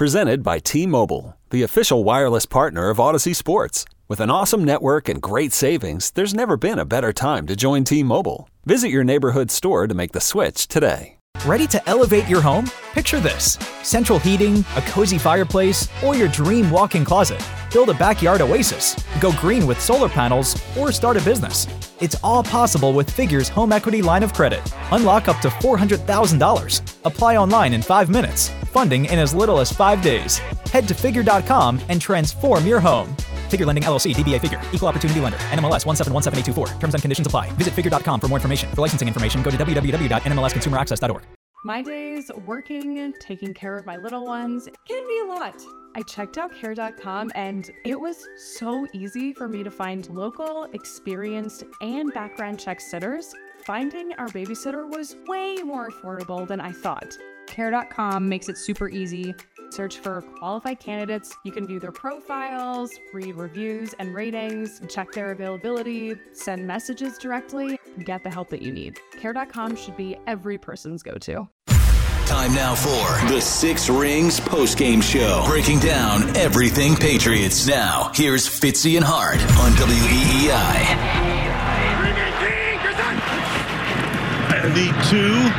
Presented by T Mobile, the official wireless partner of Audacy Sports. With an awesome network and great savings, there's never been a better time to join T Mobile. Visit your neighborhood store to make the switch today. Ready to elevate your home? Picture this central heating, a cozy fireplace, or your dream walk in closet. Build a backyard oasis, go green with solar panels, or start a business. It's all possible with Figure's home equity line of credit. Unlock up to $400,000. Apply online in five minutes. Funding in as little as five days. Head to figure.com and transform your home. Figure Lending LLC, DBA Figure, Equal Opportunity Lender, NMLS 1717824. Terms and conditions apply. Visit figure.com for more information. For licensing information, go to www.nmlsconsumeraccess.org. My days working, taking care of my little ones can be a lot. I checked out care.com and it was so easy for me to find local, experienced, and background check sitters. Finding our babysitter was way more affordable than I thought. Care.com makes it super easy. Search for qualified candidates. You can view their profiles, read reviews and ratings, check their availability, send messages directly, get the help that you need. Care.com should be every person's go to. Time now for the Six Rings postgame show, breaking down everything Patriots. Now, here's Fitzy and Hart on WEEI. And the two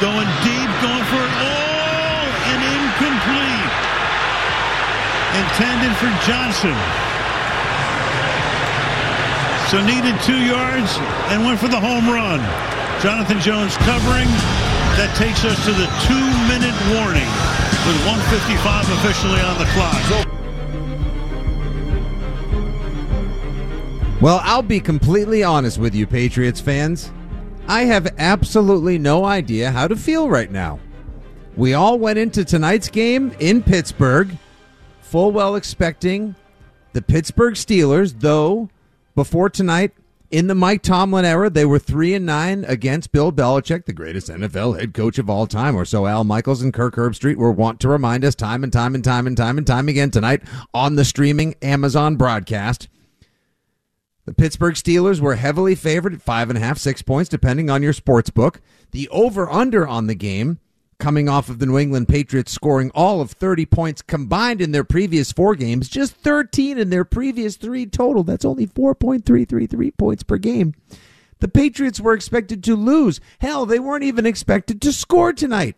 going deep, going for it all, and incomplete. Intended for Johnson. So needed two yards and went for the home run. Jonathan Jones covering. That takes us to the two-minute warning with 155 officially on the clock. Well, I'll be completely honest with you, Patriots fans. I have absolutely no idea how to feel right now. We all went into tonight's game in Pittsburgh, full well expecting the Pittsburgh Steelers, though before tonight, in the Mike Tomlin era, they were three and nine against Bill Belichick, the greatest NFL head coach of all time, or so Al Michaels and Kirk Herbstreit were wont to remind us time and time and time and time and time again tonight on the streaming Amazon broadcast. The Pittsburgh Steelers were heavily favored at five and a half, six points, depending on your sports book. The over under on the game, coming off of the New England Patriots scoring all of 30 points combined in their previous four games, just 13 in their previous three total. That's only 4.333 points per game. The Patriots were expected to lose. Hell, they weren't even expected to score tonight.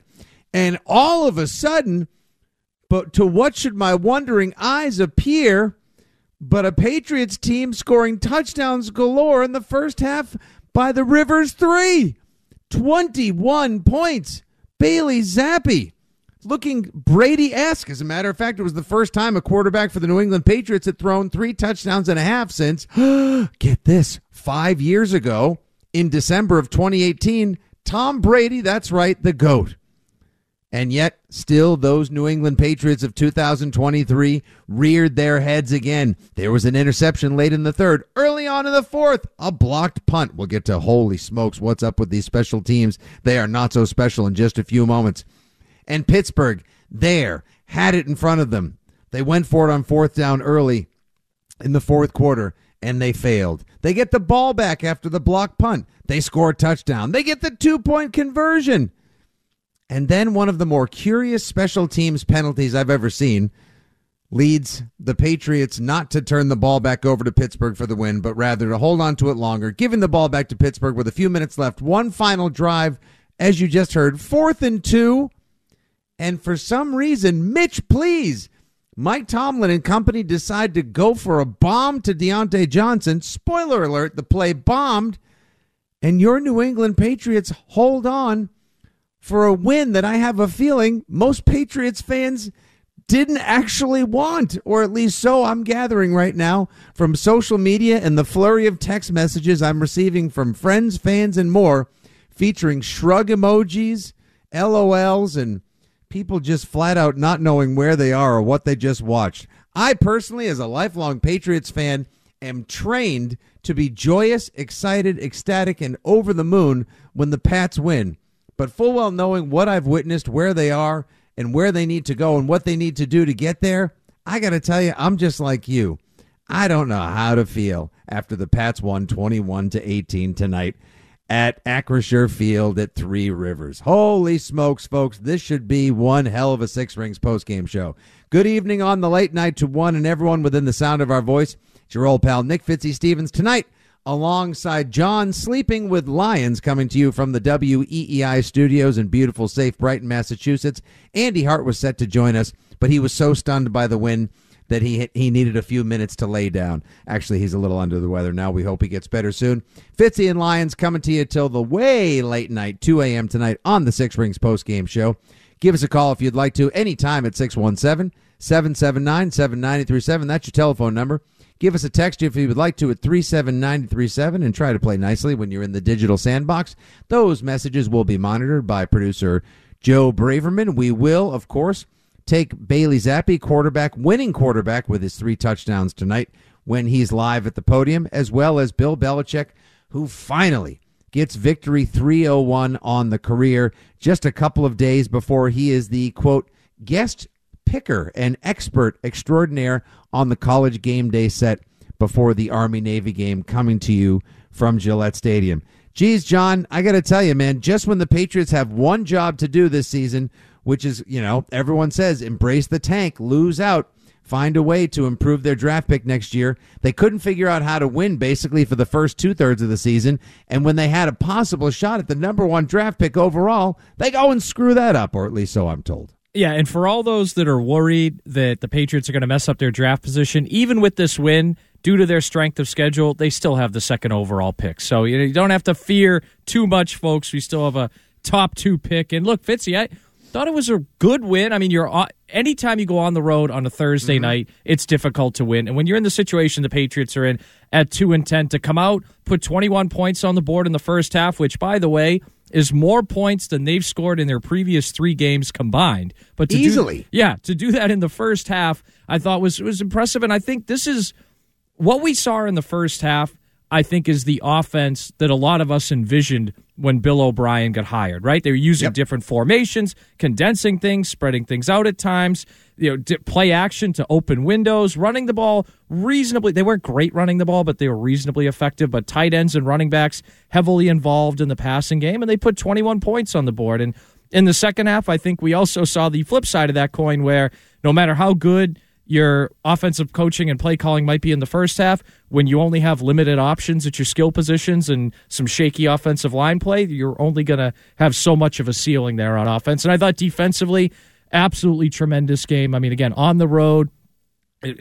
And all of a sudden, but to what should my wondering eyes appear? But a Patriots team scoring touchdowns galore in the first half by the Rivers three. 21 points. Bailey Zappe looking Brady esque. As a matter of fact, it was the first time a quarterback for the New England Patriots had thrown three touchdowns and a half since, get this, five years ago in December of 2018. Tom Brady, that's right, the GOAT. And yet, still, those New England Patriots of 2023 reared their heads again. There was an interception late in the third. Early on in the fourth, a blocked punt. We'll get to holy smokes, what's up with these special teams? They are not so special in just a few moments. And Pittsburgh, there, had it in front of them. They went for it on fourth down early in the fourth quarter, and they failed. They get the ball back after the block punt. They score a touchdown. They get the two point conversion. And then one of the more curious special teams penalties I've ever seen leads the Patriots not to turn the ball back over to Pittsburgh for the win, but rather to hold on to it longer, giving the ball back to Pittsburgh with a few minutes left. One final drive, as you just heard, fourth and two. And for some reason, Mitch, please, Mike Tomlin and company decide to go for a bomb to Diontae Johnson. Spoiler alert, the play bombed. And your New England Patriots hold on for a win that I have a feeling most Patriots fans didn't actually want, or at least so I'm gathering right now from social media and the flurry of text messages I'm receiving from friends, fans, and more, featuring shrug emojis, LOLs, and people just flat out not knowing where they are or what they just watched. I personally, as a lifelong Patriots fan, am trained to be joyous, excited, ecstatic, and over the moon when the Pats win but full well knowing what I've witnessed, where they are, and where they need to go, and what they need to do to get there, I got to tell you, I'm just like you. I don't know how to feel after the Pats won 21 to 18 tonight. at Acrisure Field at Three Rivers. Holy smokes, folks. This should be one hell of a Six Rings postgame show. Good evening on the late night to one and everyone within the sound of our voice. It's your old pal Nick Fitzy Stevens tonight alongside Jon Sleeping with Lyons coming to you from the WEEI studios in beautiful, safe Brighton, Massachusetts. Andy Hart was set to join us, but he was so stunned by the win that he he needed a few minutes to lay down. Actually, he's a little under the weather now. We hope he gets better soon. Fitzy and Lyons coming to you till the way late night, 2 a.m. tonight on the Six Rings post game show. Give us a call if you'd like to anytime at 617 779 7937. That's your telephone number. Give us a text if you would like to at 37937 and try to play nicely when you're in the digital sandbox. Those messages will be monitored by producer Joe Braverman. We will, of course, take Bailey Zappe, quarterback, winning quarterback with his three touchdowns tonight when he's live at the podium, as well as Bill Belichick, who finally gets victory 301 on the career just a couple of days before he is the quote guest picker and expert extraordinaire on the college game day set before the Army Navy game coming to you from Gillette Stadium. Geez, Jon, I got to tell you, man, just when the Patriots have one job to do this season, which is, you know, everyone says embrace the tank, lose out, find a way to improve their draft pick next year. They couldn't figure out how to win basically for the first two thirds of the season. And when they had a possible shot at the number one draft pick overall, they go and screw that up, or at least so I'm told. Yeah, and for all those that are worried that the Patriots are going to mess up their draft position, even with this win, due to their strength of schedule, they still have the second overall pick. So you, know, you don't have to fear too much, folks. We still have a top two pick. And look, Fitzy, I thought it was a good win. I mean, you're anytime you go on the road on a Thursday mm-hmm. night, it's difficult to win. And when you're in the situation the Patriots are in at two and ten, to come out put 21 points on the board in the first half, which by the way is more points than they've scored in their previous three games combined. But to easily, do, yeah, to do that in the first half, I thought was was impressive. And I think this is what we saw in the first half I think is the offense that a lot of us envisioned when Bill O'Brien got hired, right? They were using yep. different formations, condensing things, spreading things out at times, you know, play action to open windows, running the ball reasonably. They weren't great running the ball, but they were reasonably effective. But tight ends and running backs heavily involved in the passing game, and they put 21 points on the board. And in the second half, I think we also saw the flip side of that coin where no matter how good your offensive coaching and play calling might be in the first half when you only have limited options at your skill positions and some shaky offensive line play you're only going to have so much of a ceiling there on offense and i thought defensively absolutely tremendous game i mean again on the road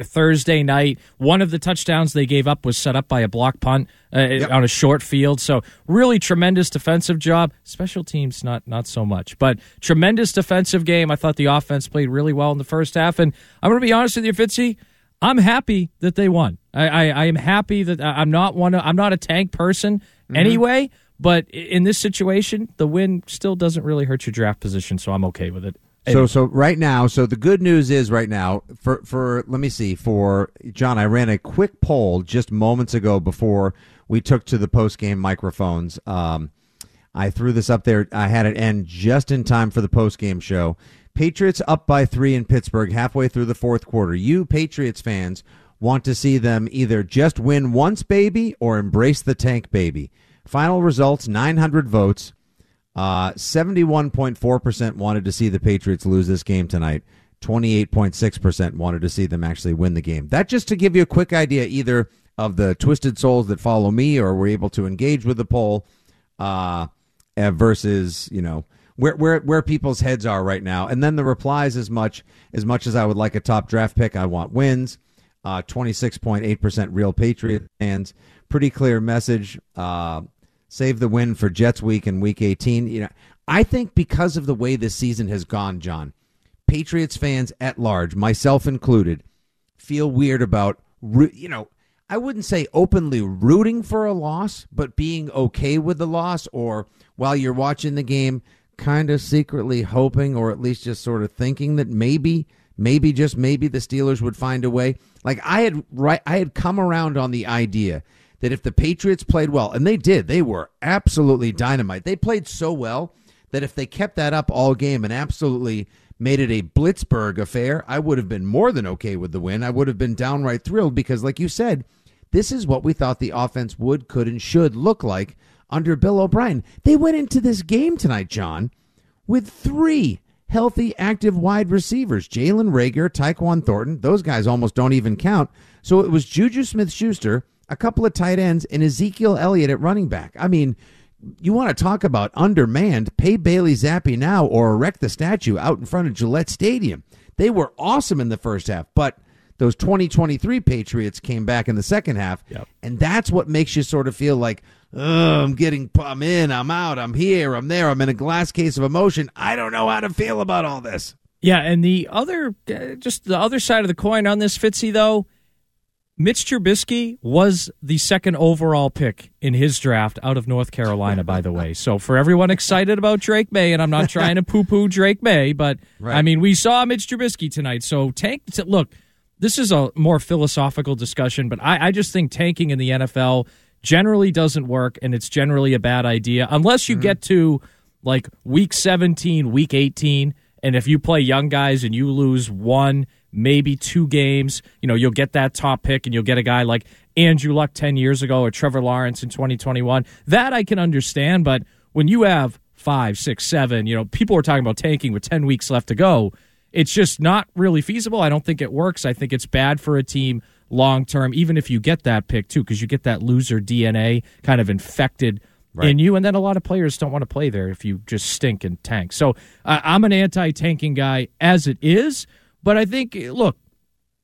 Thursday night. One of the touchdowns they gave up was set up by a block punt uh, yep. on a short field. So really tremendous defensive job. Special teams not not so much, but tremendous defensive game. I thought the offense played really well in the first half, and I'm going to be honest with you, Fitzy. I'm happy that they won. I, I, I am happy that I'm not one. Of, I'm not a tank person mm-hmm. anyway. But in this situation, the win still doesn't really hurt your draft position, so I'm okay with it. So so right now, so the good news is right now for for let me see for Jon, I ran a quick poll just moments ago before we took to the post game microphones. Um, I threw this up there. I had it end just in time for the post game show. Patriots up by three in Pittsburgh halfway through the fourth quarter. You Patriots fans want to see them either just win once, baby, or embrace the tank, baby. Final results: nine hundred votes. Uh, 71.4% wanted to see the Patriots lose this game tonight. 28.6% wanted to see them actually win the game. That just to give you a quick idea either of the twisted souls that follow me or were able to engage with the poll uh, eh, versus, you know, where, where where people's heads are right now. And then the replies as much as much as I would like a top draft pick, I want wins. Uh, 26.8% real Patriot fans. Pretty clear message. Uh, save the win for Jets week and week 18. You know, I think because of the way this season has gone, Jon, Patriots fans at large, myself included, feel weird about you know, I wouldn't say openly rooting for a loss, but being okay with the loss or while you're watching the game kind of secretly hoping or at least just sort of thinking that maybe maybe just maybe the Steelers would find a way. Like I had right I had come around on the idea that if the Patriots played well, and they did, they were absolutely dynamite. They played so well that if they kept that up all game and absolutely made it a Blitzburgh affair, I would have been more than okay with the win. I would have been downright thrilled because, like you said, this is what we thought the offense would, could, and should look like under Bill O'Brien. They went into this game tonight, Jon, with three healthy, active wide receivers Jalen Reagor, Tyquan Thornton. Those guys almost don't even count. So it was Juju Smith Schuster, a couple of tight ends, and Ezekiel Elliott at running back. I mean, you want to talk about undermanned? Pay Bailey Zappe now or erect the statue out in front of Gillette Stadium. They were awesome in the first half, but those 2023 Patriots came back in the second half. Yep. And that's what makes you sort of feel like, oh, I'm getting, I'm in, I'm out, I'm here, I'm there, I'm in a glass case of emotion. I don't know how to feel about all this. Yeah, and the other, uh, just the other side of the coin on this, Fitzy, though, Mitch Trubisky was the second overall pick in his draft out of North Carolina, by the way. So for everyone excited about Drake Maye, and I'm not trying to poo-poo Drake Maye, but Right. I mean, we saw Mitch Trubisky tonight. So tank, look, this is a more philosophical discussion, but I, I just think tanking in the NFL generally doesn't work, and it's generally a bad idea unless you mm-hmm. get to like week 17, week 18, and if you play young guys and you lose one, maybe two games, you know, you'll get that top pick and you'll get a guy like Andrew Luck 10 years ago or Trevor Lawrence in 2021. That I can understand, but when you have five, six, seven, you know, people are talking about tanking with 10 weeks left to go. It's just not really feasible. I don't think it works. I think it's bad for a team long term, even if you get that pick too, because you get that loser DNA kind of infected in you, and then a lot of players don't want to play there if you just stink and tank. So uh, I'm an anti-tanking guy as it is, but I think look,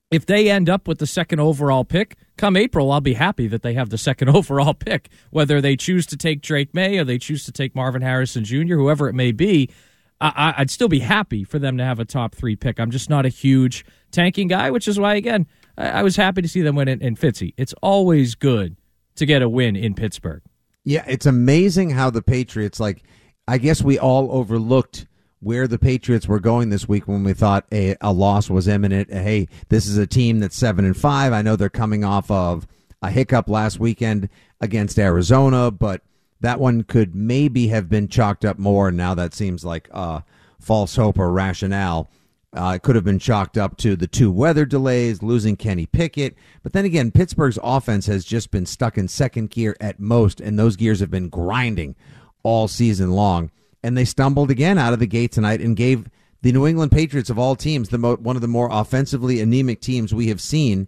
if they end up with the second overall pick come April, I'll be happy that they have the second overall pick. Whether they choose to take Drake Maye or they choose to take Marvin Harrison Jr., whoever it may be, I, I'd still be happy for them to have a top three pick. I'm just not a huge tanking guy, which is why again I, I was happy to see them win in, in Fitzy. It's always good to get a win in Pittsburgh. Yeah, it's amazing how the Patriots like I guess we all overlooked where the Patriots were going this week when we thought a, a loss was imminent. Hey, this is a team that's 7 and 5. I know they're coming off of a hiccup last weekend against Arizona, but that one could maybe have been chalked up more and now that seems like uh false hope or rationale. Uh, it could have been chalked up to the two weather delays, losing Kenny Pickett. But then again, Pittsburgh's offense has just been stuck in second gear at most, and those gears have been grinding all season long. And they stumbled again out of the gate tonight and gave the New England Patriots of all teams, the mo- one of the more offensively anemic teams we have seen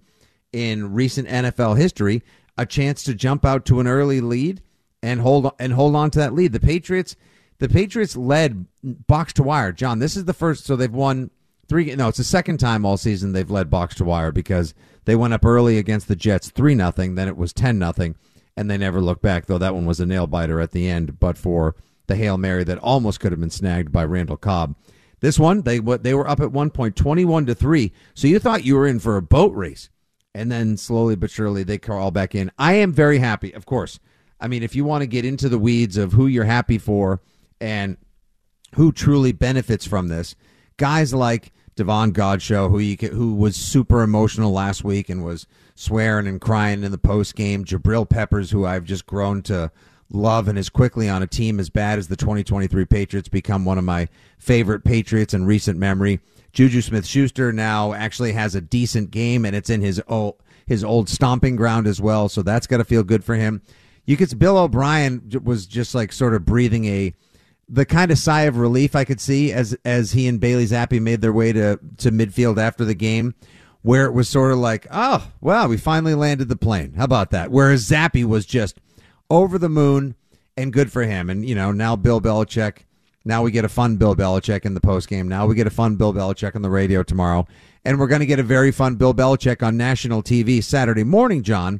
in recent NFL history, a chance to jump out to an early lead and hold and hold on to that lead. The Patriots, the Patriots led box to wire. Jon, this is the first, so they've won three. No, it's the second time all season they've led box to wire because they went up early against the Jets three nothing, then it was ten nothing, and they never looked back. Though that one was a nail biter at the end, but for the hail mary that almost could have been snagged by Randall Cobb. This one, they they were up at one point, twenty-one to three. So you thought you were in for a boat race, and then slowly but surely they crawl back in. I am very happy, of course. I mean, if you want to get into the weeds of who you're happy for and who truly benefits from this, guys like Davon Godchaux, who you, who was super emotional last week and was swearing and crying in the post game. Jabril Peppers, who I've just grown to love and is quickly on a team as bad as the 2023 Patriots, become one of my favorite Patriots in recent memory. Juju Smith Schuster now actually has a decent game, and it's in his old, his old stomping ground as well, so that's got to feel good for him. You could Bill O'Brien was just like sort of breathing a the kind of sigh of relief I could see as as he and Bailey Zappe made their way to to midfield after the game, where it was sort of like, oh, wow, we finally landed the plane. How about that? Whereas Zappe was just over the moon and good for him. And you know, now Bill Belichick. Now we get a fun Bill Belichick in the post game. Now we get a fun Bill Belichick on the radio tomorrow, and we're going to get a very fun Bill Belichick on national TV Saturday morning, Jon,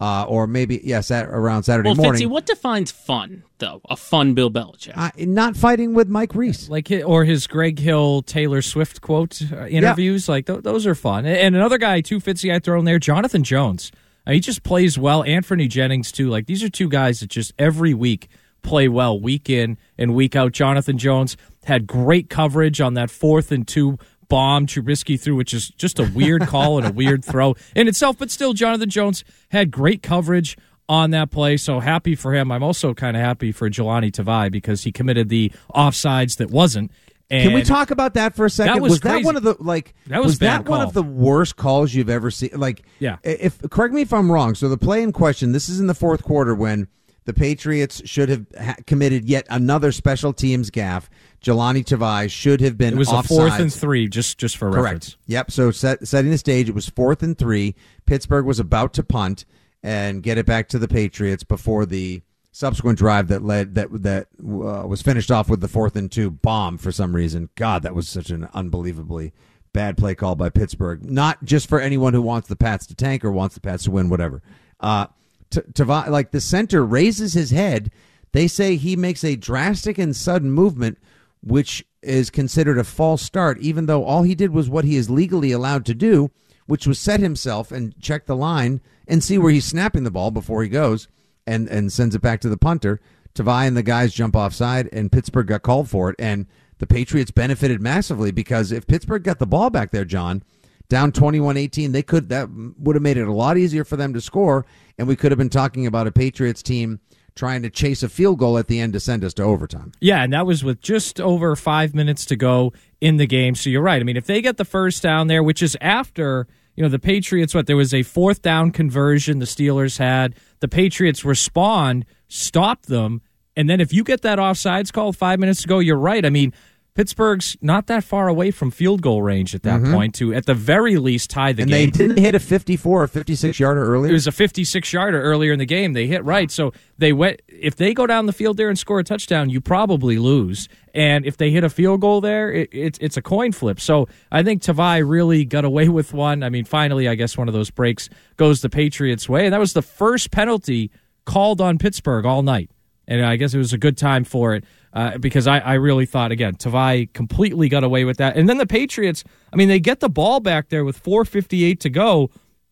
uh, or maybe yes, at, around Saturday Well, morning. Fitzy, what defines fun, though? A fun Bill Belichick. uh, not fighting with Mike Reiss. like hi- or his Greg Hill Taylor Swift quote uh, interviews. Like th- those are fun. And another guy too, Fitzy, I throw in there, Jonathan Jones. Uh, he just plays well. Anfernee Jennings too. Like these are two guys that just every week play well, week in and week out. Jonathan Jones had great coverage on that fourth and two bomb Trubisky threw, which is just a weird call and a weird throw in itself. But still, Jonathan Jones had great coverage on that play. So happy for him. I'm also kind of happy for Jahlani Tavai because he committed the offsides that wasn't. And Can we talk about that for a second? That was that crazy. one of the like? That was that bad one of the worst calls you've ever seen? Like, Yeah. If correct me if I'm wrong. So the play in question. This is in the fourth quarter when The Patriots should have ha- committed yet another special teams gaff. Jahlani Tavai should have been. It was offsides. a fourth and three, just just for Correct. reference. Yep. So set, setting the stage, it was fourth and three. Pittsburgh was about to punt and get it back to the Patriots before the subsequent drive that led that that uh, was finished off with the fourth and two bomb for some reason. God, that was such an unbelievably bad play call by Pittsburgh. Not just for anyone who wants the Pats to tank or wants the Pats to win, whatever. Uh, T- like the center raises his head. They say he makes a drastic and sudden movement, which is considered a false start, even though all he did was what he is legally allowed to do, which was set himself and check the line and see where he's snapping the ball before he goes and, and sends it back to the punter. Tavai and the guys jump offside, and Pittsburgh got called for it. And the Patriots benefited massively because if Pittsburgh got the ball back there, Jon, down 21-18 they could that would have made it a lot easier for them to score and we could have been talking about a patriots team trying to chase a field goal at the end to send us to overtime Yeah, and that was with just over five minutes to go in the game. So you're right. I mean, if they get the first down there, which is after you know the Patriots, what there was a fourth down conversion the Steelers had. The Patriots respond, stop them, and then if you get that offsides call five minutes ago, you're right. I mean. Pittsburgh's not that far away from field goal range at that mm-hmm. point to, at the very least, tie the and game. they didn't hit a 54 or 56 yarder earlier It was a 56 yarder earlier in the game. They hit right. So they went if they go down the field there and score a touchdown, you probably lose. And if they hit a field goal there, it, it's it's a coin flip. So I think Tavai really got away with one. I mean, finally, I guess one of those breaks goes the Patriots' way. And that was the first penalty called on Pittsburgh all night. And I guess it was a good time for it uh, because I, I really thought, again, Tavai completely got away with that. And then the Patriots, I mean, they get the ball back there with 4.58 to go,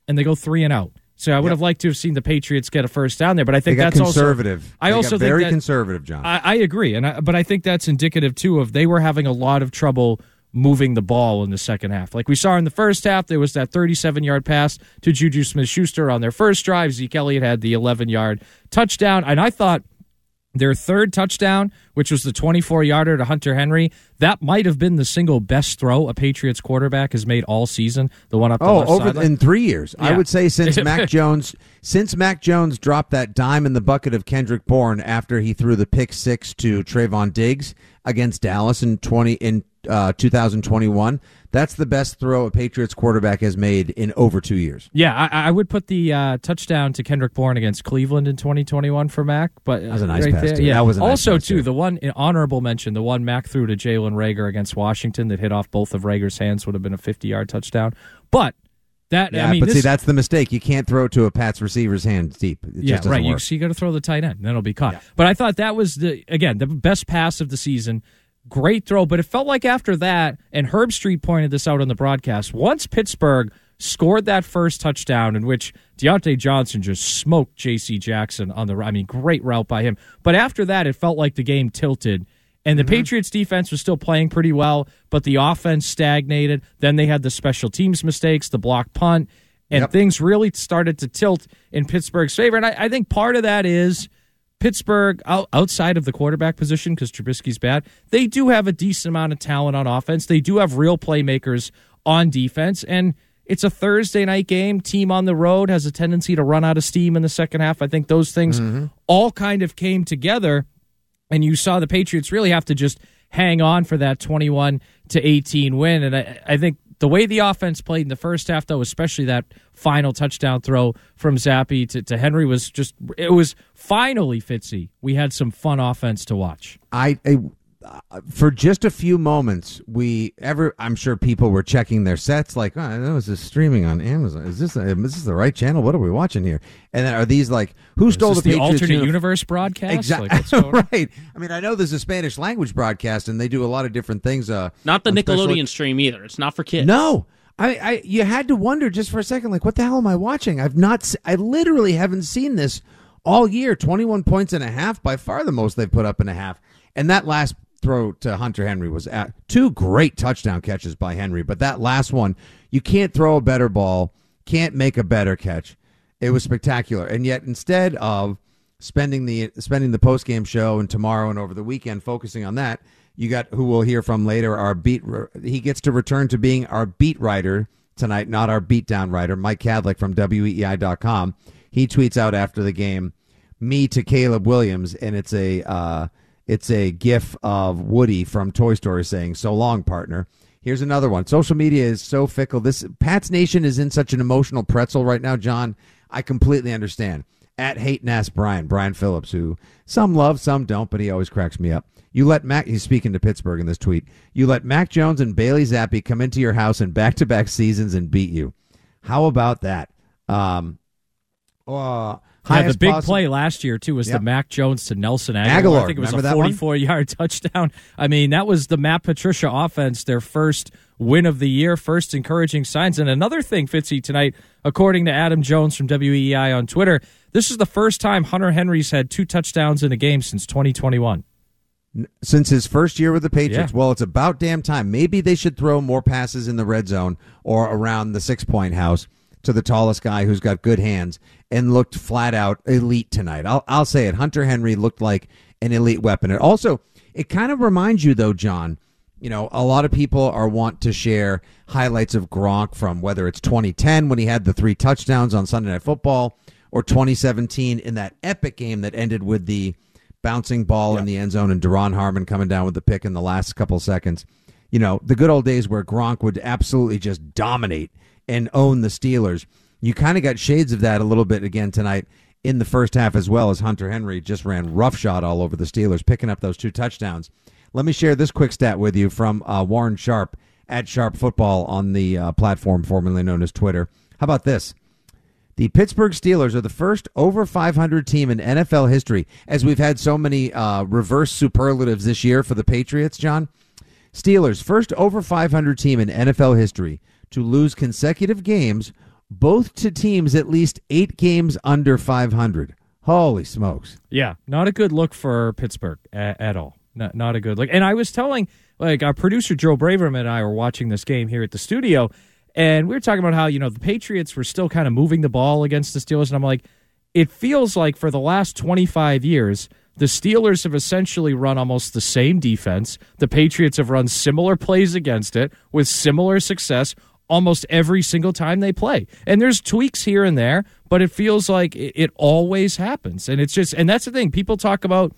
and they go three and out. So I would have liked to have seen the Patriots get a first down there, but I think that's conservative also. I They also very think that, conservative john I, I agree, and I, but I think that's indicative too of they were having a lot of trouble moving the ball in the second half. Like we saw in the first half, there was that 37 yard pass to Juju Smith Schuster on their first drive. Zeke Elliott had the 11 yard touchdown, and I thought their third touchdown, which was the 24 yarder to Hunter Henry, that might have been the single best throw a Patriots quarterback has made all season. The one up the Oh, over in three years, I would say since Mac Jones, since Mac Jones dropped that dime in the bucket of Kendrick Bourne after he threw the pick six to Trevon Diggs against Dallas in twenty in uh, 2021, that's the best throw a Patriots quarterback has made in over two years. Yeah, I, I would put the uh, touchdown to Kendrick Bourne against Cleveland in 2021 for Mac. But that was a nice pass, too. Yeah, That was a nice also too the one in honorable mention, the one Mac threw to Jalen Reagor against Washington that hit off both of Reagor's hands would have been a 50 yard touchdown. But that Yeah, I mean, but this, see, that's the mistake. You can't throw it to a Pats receiver's hand deep. It yeah, right. You, so you got to throw the tight end, then it'll be caught. But I thought that was the again the best pass of the season. Great throw, but it felt like after that, and Herbstreit pointed this out on the broadcast. Once Pittsburgh scored that first touchdown, in which Diontae Johnson just smoked J.C. Jackson on the. I mean, great route by him. But after that, it felt like the game tilted. And the mm-hmm. Patriots defense was still playing pretty well, but the offense stagnated. Then they had the special teams mistakes, the block punt, and Yep. things really started to tilt in Pittsburgh's favor. And I, I think part of that is Pittsburgh, outside of the quarterback position, because Trubisky's bad, they do have a decent amount of talent on offense. They do have real playmakers on defense. And it's a Thursday night game. Team on the road has a tendency to run out of steam in the second half. I think those things mm-hmm. all kind of came together and you saw the Patriots really have to just hang on for that 21 to 18 win. And I, I think the way the offense played in the first half, though, especially that final touchdown throw from Zappe to, to Henry, was just, it was finally, Fitzy, we had some fun offense to watch. I, I for just a few moments, we ever I'm sure people were checking their sets, like, oh, I know is this streaming on Amazon? Is this is this the right channel? What are we watching here? And then are these like who stole this the the Patriots alternate uni- universe broadcast? Exactly Like, what's right. I mean, I know there's a Spanish language broadcast, and they do a lot of different things. Uh, Not the on special- Nickelodeon stream either. It's not for kids. No, I, I, you had to wonder just for a second, like, what the hell am I watching? I've not, se- I literally haven't seen this all year. Twenty-one points and a half, by far the most they've put up in a half. And that last throw to Hunter Henry was at two great touchdown catches by Henry, but that last one, you can't throw a better ball, can't make a better catch. It was spectacular, and yet instead of spending the spending the post game show and tomorrow and over the weekend focusing on that, you got who we'll hear from later. Our beat he gets to return to being our beat writer tonight, not our beatdown writer. Mike Kadlick from WEEI.com. He tweets out after the game. me to Caleb Williams, and it's a uh, it's a gif of Woody from Toy Story saying "So long, partner." Here's another one. Social media is so fickle. This Pats Nation is in such an emotional pretzel right now, Jon. I completely understand. At hate Nass Brian, Brian Phillips, who some love, some don't, but he always cracks me up. You let Mac, he's speaking to Pittsburgh in this tweet. You let Mac Jones and Bailey Zappe come into your house in back to back seasons and beat you. How about that? Um, uh, Yeah, the big possible- play last year too was Yep. the Mac Jones to Nelson Agholor. Agholor, I think it was remember a 44 yard touchdown. I mean, that was the Matt Patricia offense, their first win of the year, first encouraging signs. And another thing, Fitzy, tonight, according to Adam Jones from WEI on Twitter, this is the first time Hunter Henry's had two touchdowns in a game since 2021. since his first year with the Patriots. Yeah. Well, it's about damn time. Maybe they should throw more passes in the red zone or around the six point house to the tallest guy who's got good hands and looked flat out elite tonight. I'll I'll say it. Hunter Henry looked like an elite weapon. It also it kind of reminds you though, Jon. You know, a lot of people are want to share highlights of Gronk from whether it's 2010 when he had the three touchdowns on Sunday Night Football or 2017 in that epic game that ended with the bouncing ball in the end zone and Duron Harmon coming down with the pick in the last couple seconds. You know, the good old days where Gronk would absolutely just dominate and own the Steelers. You kind of got shades of that a little bit again tonight in the first half as well as Hunter Henry just ran roughshod all over the Steelers, picking up those two touchdowns. Let me share this quick stat with you from uh, Warren Sharp at Sharp Football on the uh, platform formerly known as Twitter. How about this? The Pittsburgh Steelers are the first over 500 team in NFL history, as we've had so many uh, reverse superlatives this year for the Patriots, Jon. Steelers, first over 500 team in NFL history to lose consecutive games, both to teams at least eight games under 500. Holy smokes. Yeah, not a good look for Pittsburgh at, at all. Not, not a good look. And I was telling, like, our producer Joe Braverman and I were watching this game here at the studio, and we were talking about how, you know, the Patriots were still kind of moving the ball against the Steelers. And I'm like, it feels like for the last 25 years, the Steelers have essentially run almost the same defense. The Patriots have run similar plays against it with similar success almost every single time they play. And there's tweaks here and there, but it feels like it, it always happens. And it's just, and that's the thing. People talk about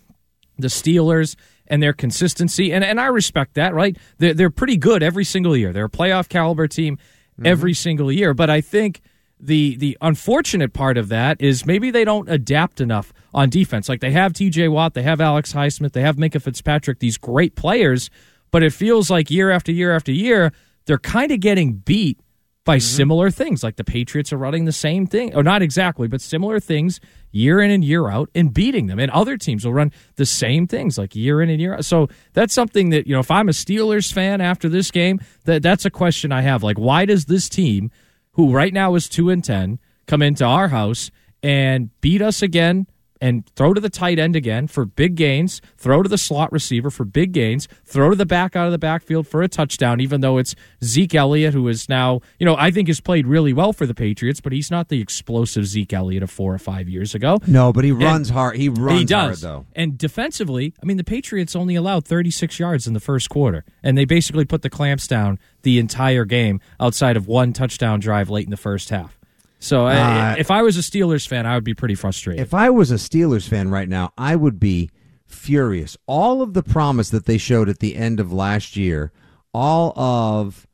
the Steelers and their consistency, and, and I respect that, right? They're, they're pretty good every single year. They're a playoff caliber team mm-hmm. every single year. But I think the the unfortunate part of that is maybe they don't adapt enough on defense. Like they have T.J. Watt, they have Alex Highsmith, they have Minkah Fitzpatrick, these great players, but it feels like year after year after year they're kind of getting beat by mm-hmm. similar things. Like the Patriots are running the same thing, or not exactly, but similar things year in and year out and beating them. And other teams will run the same things like year in and year out. So that's something that, you know, if I'm a Steelers fan after this game, that that's a question I have. Like, why does this team, who right now is two and ten, come into our house and beat us again? And throw to the tight end again for big gains, throw to the slot receiver for big gains, throw to the back out of the backfield for a touchdown, even though it's Zeke Elliott, who is now, you know, I think has played really well for the Patriots, but he's not the explosive Zeke Elliott of four or five years ago. No, but he And- runs hard. He runs he does. hard, though. And defensively, I mean, the Patriots only allowed 36 yards in the first quarter, and they basically put the clamps down the entire game outside of one touchdown drive late in the first half. So I- Uh, if I was a Steelers fan, I would be pretty frustrated. If I was a Steelers fan right now, I would be furious. All of the promise that they showed at the end of last year, all of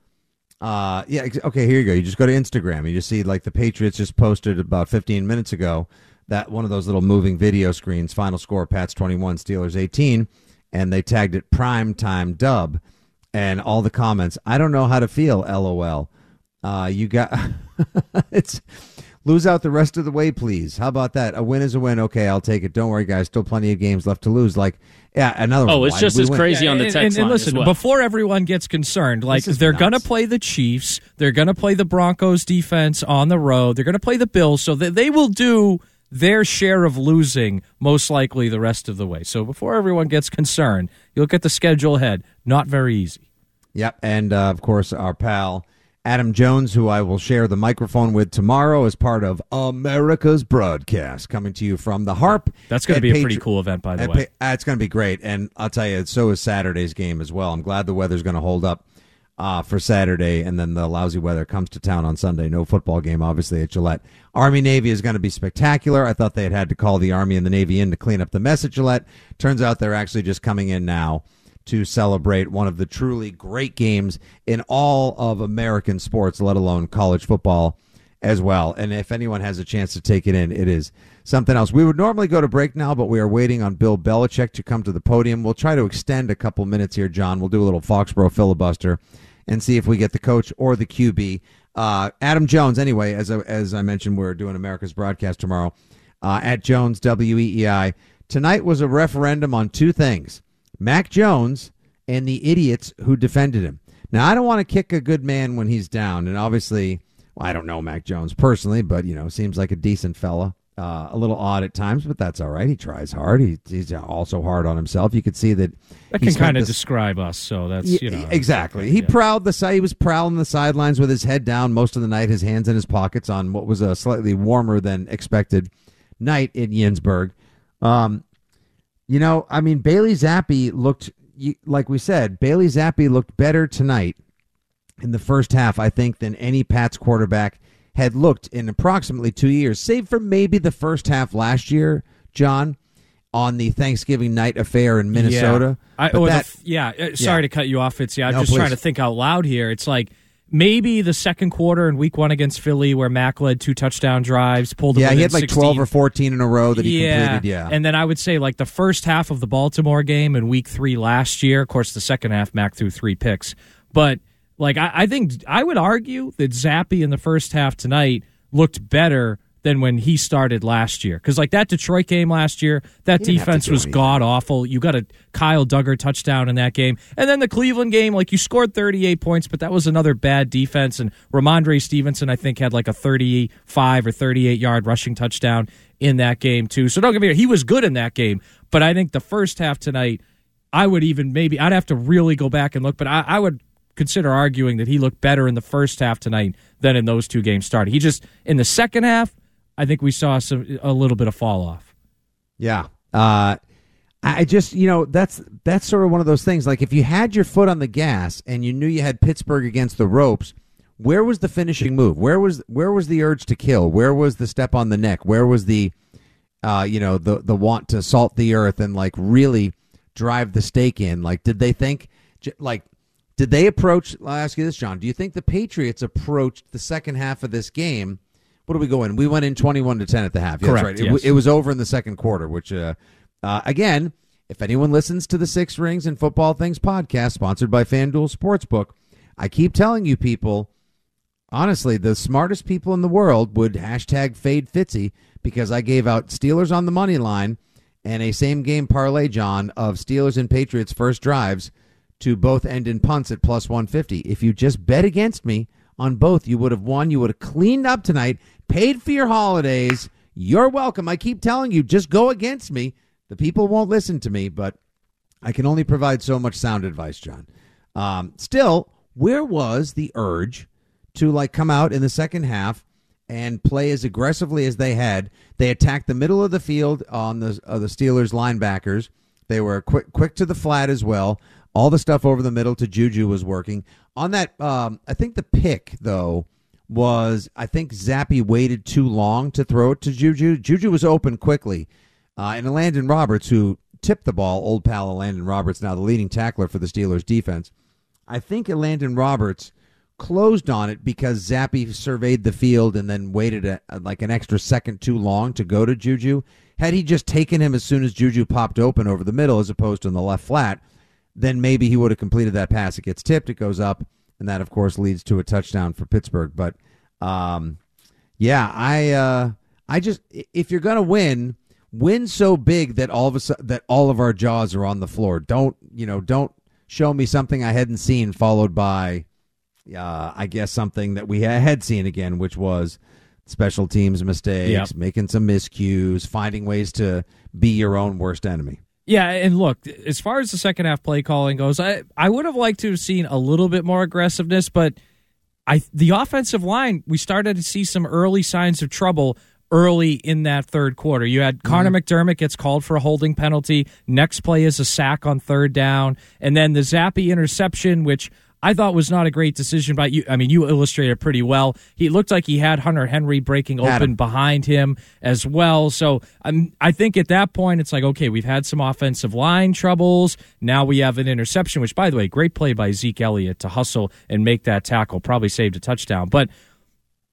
uh yeah, okay, here you go. You just go to Instagram. And you just see like the Patriots just posted about 15 minutes ago that one of those little moving video screens, final score Pats 21, Steelers 18, and they tagged it prime time dub and all the comments, I don't know how to feel, LOL. Uh you got it's lose out the rest of the way, please. How about that? A win is a win. Okay, I'll take it. Don't worry, guys. Still plenty of games left to lose. Like, yeah, another. Oh, one. it's Why just did we as win? crazy on the text and, and line listen, as well. before everyone gets concerned, like they're nuts. going to play the Chiefs, they're going to play the Broncos defense on the road, they're going to play the Bills, so they, they will do their share of losing most likely the rest of the way. So before everyone gets concerned, you look at the schedule ahead, not very easy. Yep, and uh, of course our pal Adam Jones, who I will share the microphone with tomorrow as part of America's broadcast, coming to you from the Harp. That's going to be a pretty cool event, by the way. Pa- uh, it's going to be great, and I'll tell you, so is Saturday's game as well. I'm glad the weather's going to hold up uh, for Saturday, and then the lousy weather comes to town on Sunday. No football game, obviously, at Gillette. Army Navy is going to be spectacular. I thought they had had to call the Army and the Navy in to clean up the mess at Gillette. Turns out they're actually just coming in now to celebrate one of the truly great games in all of American sports, let alone college football as well. And if anyone has a chance to take it in, it is something else. We would normally go to break now, but we are waiting on Bill Belichick to come to the podium. We'll try to extend a couple minutes here, Jon. We'll do a little Foxborough filibuster and see if we get the coach or the QB. Uh, Adam Jones, anyway, as I, as I mentioned, we're doing America's broadcast tomorrow uh, at Jones WEEI. Tonight was a referendum on two things Mac Jones and the idiots who defended him. Now, I don't want to kick a good man when he's down, and obviously, well, I don't know Mac Jones personally, but, you know, seems like a decent fella. Uh, a little odd at times, but that's all right. He tries hard. He, he's also hard on himself. You could see that. That can kind of describe us. So that's you know exactly. He yeah. prowled the side. He was prowling the sidelines with his head down most of the night, his hands in his pockets on what was a slightly warmer than expected night in Yensburg. Um, you know, I mean, Bailey Zappe looked like we said. Bailey Zappe looked better tonight in the first half, I think, than any Pats quarterback had looked in approximately two years, save for maybe the first half last year, Jon, on the Thanksgiving night affair in Minnesota. Yeah, I, that, the, yeah uh, sorry yeah. to cut you off. It's yeah, I'm no, just please. trying to think out loud here. It's like maybe the second quarter in week one against Philly where Mac led two touchdown drives, pulled Yeah, he had like 16. 12 or 14 in a row that he yeah. completed, yeah. And then I would say like the first half of the Baltimore game in week three last year, of course the second half Mac threw three picks. But like I, I think I would argue that Zappe in the first half tonight looked better than when he started last year. Because like that Detroit game last year, that defense was god awful. You got a Kyle Dugger touchdown in that game, and then the Cleveland game, like you scored 38 points, but that was another bad defense. And Rhamondre Stevenson, I think, had like a 35 or 38 yard rushing touchdown in that game too. So don't get me wrong, he was good in that game, but I think the first half tonight. I would even maybe I'd have to really go back and look, but I, I would consider arguing that he looked better in the first half tonight than in those two games started. He just in the second half, I think we saw some a little bit of fall off. Yeah. Uh I just, you know, that's that's sort of one of those things. Like if you had your foot on the gas and you knew you had Pittsburgh against the ropes, where was the finishing move? Where was where was the urge to kill? Where was the step on the neck? Where was the, uh, you know, the the want to salt the earth and like really drive the stake in? Like, did they think, like, did they approach? I'll ask you this, Jon. Do you think the Patriots approached the second half of this game? What do we go in? We went in twenty-one to ten at the half. Yeah, Correct. Right. Yes. It, it, was over in the second quarter. Which, uh, uh, again, if anyone listens to the Six Rings and Football Things podcast, sponsored by FanDuel Sportsbook, I keep telling you people. Honestly, the smartest people in the world would hashtag fade Fitzy because I gave out Steelers on the money line and a same game parlay, Jon, of Steelers and Patriots first drives to both end in punts at plus 150. If you just bet against me on both, you would have won. You would have cleaned up tonight, paid for your holidays. You're welcome. I keep telling you, just go against me. The people won't listen to me, but I can only provide so much sound advice, Jon. Um, still, where was the urge to like come out in the second half and play as aggressively as they had? They attacked the middle of the field on the uh, the Steelers linebackers. They were quick quick to the flat as well. All the stuff over the middle to Juju was working. On that, um, I think the pick, though, was I think Zappe waited too long to throw it to Juju. Juju was open quickly. Uh, and Landon Roberts, who tipped the ball, old pal Landon Roberts, now the leading tackler for the Steelers defense. I think Landon Roberts closed on it because Zappe surveyed the field and then waited a, like an extra second too long to go to Juju. Had he just taken him as soon as Juju popped open over the middle as opposed to in the left flat, then maybe he would have completed that pass. It gets tipped, it goes up, and that of course leads to a touchdown for Pittsburgh. But um, yeah, I uh, I just if you're gonna win, win so big that all of a that all of our jaws are on the floor. Don't you know? Don't show me something I hadn't seen, followed by uh, I guess something that we had seen again, which was special teams mistakes, yep. making some miscues, finding ways to be your own worst enemy. Yeah, and look, as far as the second half play calling goes, I I would have liked to have seen a little bit more aggressiveness, but I the offensive line, we started to see some early signs of trouble early in that third quarter. You had Connor mm-hmm. McDermott gets called for a holding penalty. Next play is a sack on third down, and then the Zappe interception, which I thought was not a great decision by you. I mean, you illustrated pretty well. He looked like he had Hunter Henry breaking Had open him. behind him as well. So um, I think at that point, it's like, okay, we've had some offensive line troubles. Now we have an interception, which, by the way, great play by Zeke Elliott to hustle and make that tackle. Probably saved a touchdown. But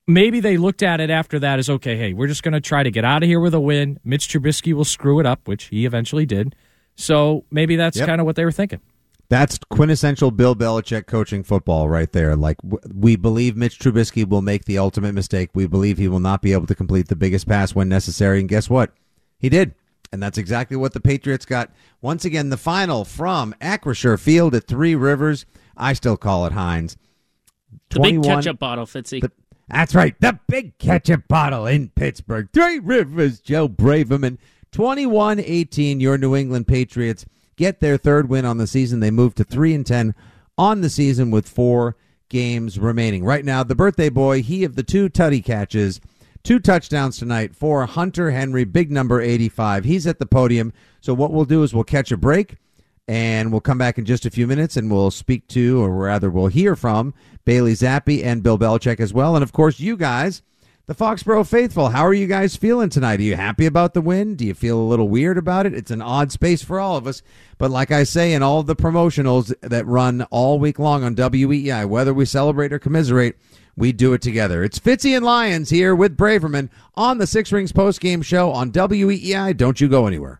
maybe they looked at it after that as okay, hey, we're just going to try to get out of here with a win. Mitch Trubisky will screw it up, which he eventually did. So maybe that's Yep. kind of what they were thinking. That's quintessential Bill Belichick coaching football right there. Like we believe Mitch Trubisky will make the ultimate mistake. We believe he will not be able to complete the biggest pass when necessary. And guess what? He did. And that's exactly what the Patriots got. Once again, the final from Acrisure Field at Three Rivers. I still call it Heinz. The big ketchup bottle, Fitzy. The- that's right. The big ketchup bottle in Pittsburgh. Three Rivers, Joe Braverman. 21 18, your New England Patriots get their third win on the season. They move to 3 and 10 on the season with four games remaining. Right now, the birthday boy, he of the two tutty catches, two touchdowns tonight for Hunter Henry, big number 85. He's at the podium. So, what we'll do is we'll catch a break and we'll come back in just a few minutes and we'll speak to, or rather, we'll hear from Bailey Zappe and Bill Belichick as well. And of course, you guys, the Foxborough faithful, how are you guys feeling tonight? Are you happy about the win? Do you feel a little weird about it? It's an odd space for all of us. But like I say in all the promotionals that run all week long on WEI, whether we celebrate or commiserate, we do it together. It's Fitzy and Lyons here with Braverman on the Six Rings post game show on WEI. Don't you go anywhere.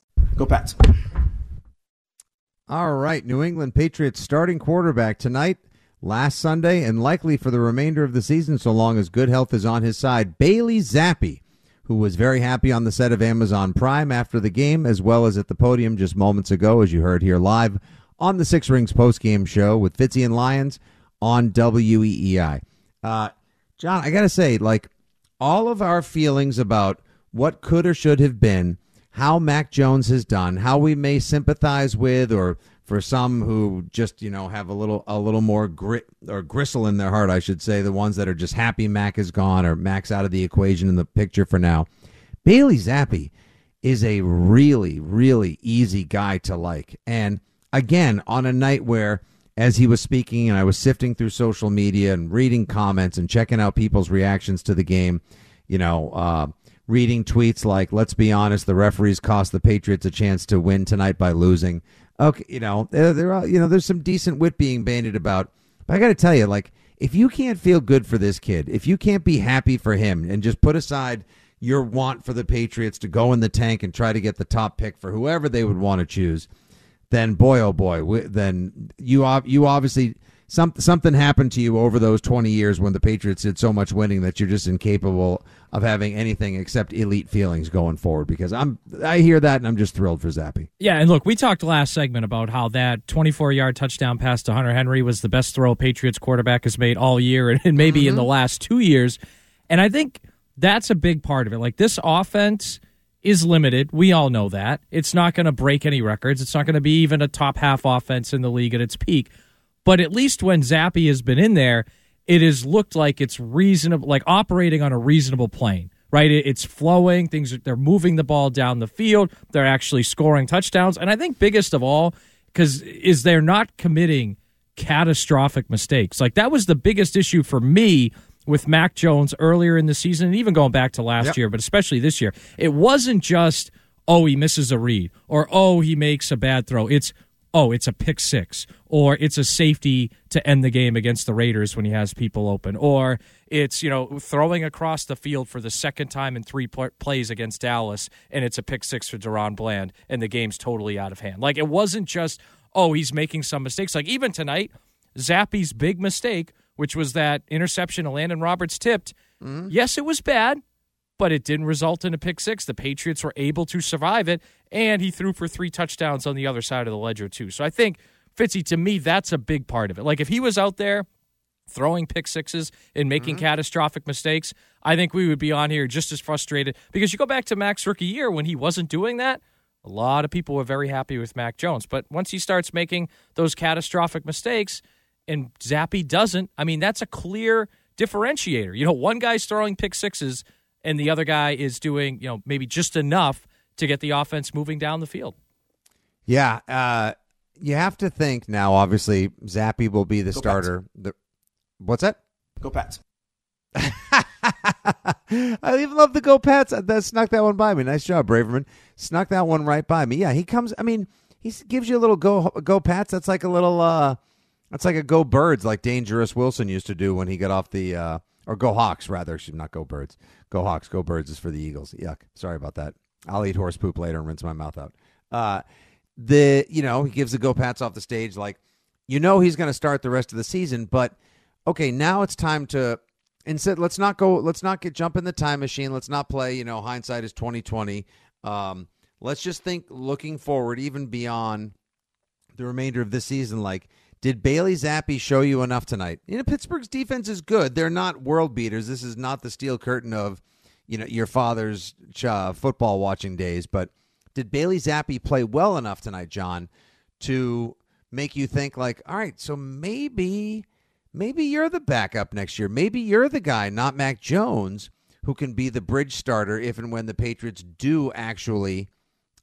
Go Pats. All right, New England Patriots starting quarterback tonight, last Sunday, and likely for the remainder of the season, so long as good health is on his side. Bailey Zappe, who was very happy on the set of Amazon Prime after the game, as well as at the podium just moments ago, as you heard here live on the Six Rings postgame show with Fitzy and Lyons on WEEI. Uh, John, I got to say, like, all of our feelings about what could or should have been how Mac Jones has done, how we may sympathize with, or for some who just you know have a little a little more grit or gristle in their heart, I should say, the ones that are just happy Mac is gone or Mac's out of the equation in the picture for now. Bailey Zappe is a really really easy guy to like, and again on a night where. As he was speaking, and I was sifting through social media and reading comments and checking out people's reactions to the game, you know, uh, reading tweets like, let's be honest, the referees cost the Patriots a chance to win tonight by losing. Okay, you know, there, are, you know, there's some decent wit being bandied about. But I got to tell you, like, if you can't feel good for this kid, if you can't be happy for him and just put aside your want for the Patriots to go in the tank and try to get the top pick for whoever they would want to choose, then boy, oh boy, then you, you obviously, some, something happened to you over those 20 years when the Patriots did so much winning that you're just incapable of having anything except elite feelings going forward because I'm I hear that and I'm just thrilled for Zappe. Yeah, and look, we talked last segment about how that 24 yard touchdown pass to Hunter Henry was the best throw Patriots quarterback has made all year and, and maybe in the mm-hmm. last two years. And I think that's a big part of it. Like this offense is limited. We all know that. It's not going to break any records. It's not going to be even a top half offense in the league at its peak. But at least when Zappe has been in there, it has looked like it's reasonable, like operating on a reasonable plane, right? It's flowing. Things are, they're moving the ball down the field. They're actually scoring touchdowns. And I think biggest of all, because is they're not committing catastrophic mistakes. Like that was the biggest issue for me with Mac Jones earlier in the season, and even going back to last Yep. year, but especially this year. It wasn't just oh he misses a read or oh he makes a bad throw. It's oh it's a pick six or it's a safety to end the game against the Raiders when he has people open or it's you know throwing across the field for the second time in three pl- plays against Dallas and it's a pick six for DaRon Bland and the game's totally out of hand. Like it wasn't just oh he's making some mistakes. Like even tonight, Zappe's big mistake, which was that interception of Landon Roberts tipped. Mm-hmm. Yes, it was bad, but it didn't result in a pick six. The Patriots were able to survive it, and he threw for three touchdowns on the other side of the ledger too. So I think Fitzy, to me, that's a big part of it. Like if he was out there throwing pick sixes and making mm-hmm. catastrophic mistakes, I think we would be on here just as frustrated. Because you go back to Mac's rookie year when he wasn't doing that, a lot of people were very happy with Mac Jones. But once he starts making those catastrophic mistakes and Zappe doesn't, I mean, that's a clear differentiator. You know, one guy's throwing pick sixes and the other guy is doing, you know, maybe just enough to get the offense moving down the field. Yeah, uh, you have to think now. Obviously, Zappe will be the Go starter. The, what's that? Go Pats. I even love the go Pats. That snuck that one by me. Nice job, Braverman. Snuck that one right by me. Yeah, he comes. I mean, he gives you a little go go Pats. That's like a little. uh That's like a go Birds, like Dangerous Wilson used to do when he got off the. uh or go Hawks rather. Should not go Birds. Go Hawks. Go Birds is for the Eagles. Yuck. Sorry about that. I'll eat horse poop later and rinse my mouth out. Uh the you know he gives the go Pats off the stage like you know he's going to start the rest of the season, but okay, now it's time to instead let's not go let's not get jump in the time machine. Let's not play, you know, hindsight is 2020. Um let's just think looking forward even beyond the remainder of this season like did Bailey Zappe show you enough tonight? You know, Pittsburgh's defense is good. They're not world beaters. This is not the steel curtain of, you know, your father's uh, football watching days. But did Bailey Zappe play well enough tonight, John, to make you think like, all right, so maybe, maybe you're the backup next year. Maybe you're the guy, not Mac Jones, who can be the bridge starter if and when the Patriots do actually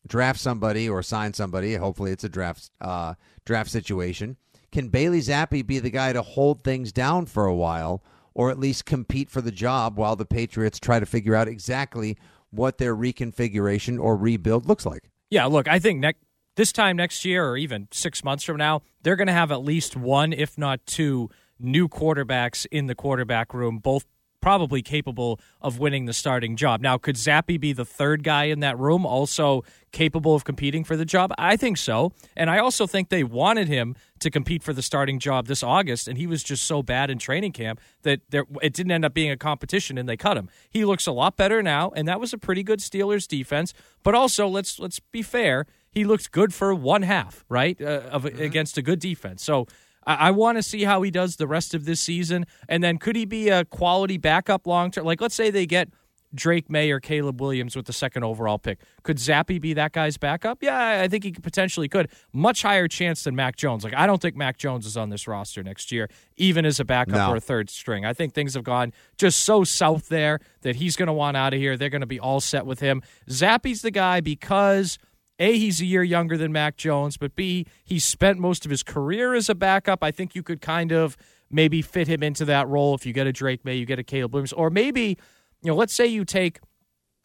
draft somebody or sign somebody. Hopefully, it's a draft uh, draft situation. Can Bailey Zappe be the guy to hold things down for a while, or at least compete for the job while the Patriots try to figure out exactly what their reconfiguration or rebuild looks like? Yeah, look, I think next this time next year or even six months from now, they're going to have at least one, if not two, new quarterbacks in the quarterback room, both probably capable of winning the starting job. Now, could Zappe be the third guy in that room, also capable of competing for the job? I think so. And I also think they wanted him to compete for the starting job this August, and he was just so bad in training camp that there, it didn't end up being a competition, and they cut him. He looks a lot better now, and that was a pretty good Steelers defense. But also, let's let's be fair, he looked good for one half, right, uh, of against a good defense. So. I, I want to see how he does the rest of this season. And then could he be a quality backup long term? Like, let's say they get Drake Maye or Caleb Williams with the second overall pick. Could Zappe be that guy's backup? Yeah, I think he potentially could. Much higher chance than Mac Jones. Like, I don't think Mac Jones is on this roster next year, even as a backup No. or a third string. I think things have gone just so south there that he's going to want out of here. They're going to be all set with him. Zappe's the guy because a, he's a year younger than Mac Jones, but B, he spent most of his career as a backup. I think you could kind of maybe fit him into that role if you get a Drake Maye, you get a Caleb Williams, or maybe, you know, let's say you take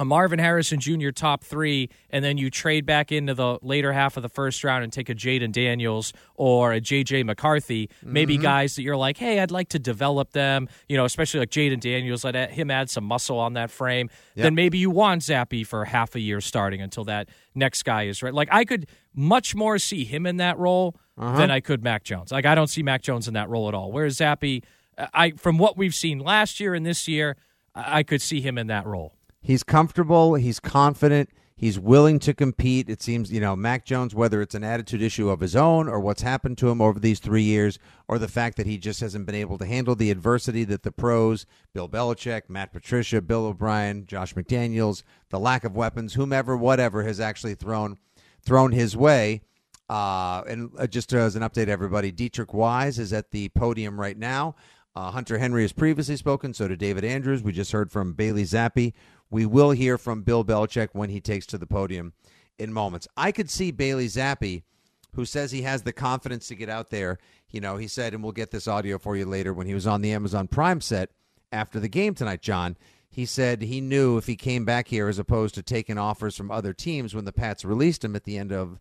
a Marvin Harrison Jr. top three, and then you trade back into the later half of the first round and take a Jayden Daniels or a JJ McCarthy, maybe Mhm. guys that you're like, hey, I'd like to develop them, you know, especially like Jayden Daniels, let him add some muscle on that frame. Yep. Then maybe you want Zappe for half a year starting until that next guy is right. Like I could much more see him in that role Uh-huh. than I could Mac Jones. Like I don't see Mac Jones in that role at all. Whereas Zappe, I from what we've seen last year and this year, I could see him in that role. He's comfortable. He's confident. He's willing to compete. It seems, you know, Mac Jones, whether it's an attitude issue of his own or what's happened to him over these three years, or the fact that he just hasn't been able to handle the adversity that the pros, Bill Belichick, Matt Patricia, Bill O'Brien, Josh McDaniels, the lack of weapons, whomever, whatever, has actually thrown thrown his way. Uh, and uh, just as an update, everybody, Deatrich Wise is at the podium right now. Uh, Hunter Henry has previously spoken, so did David Andrews. We just heard from Bailey Zappe. We will hear from Bill Belichick when he takes to the podium in moments. I could see Bailey Zappe, who says he has the confidence to get out there. You know, he said, and we'll get this audio for you later when he was on the Amazon Prime set after the game tonight, John. He said he knew if he came back here as opposed to taking offers from other teams when the Pats released him at the end of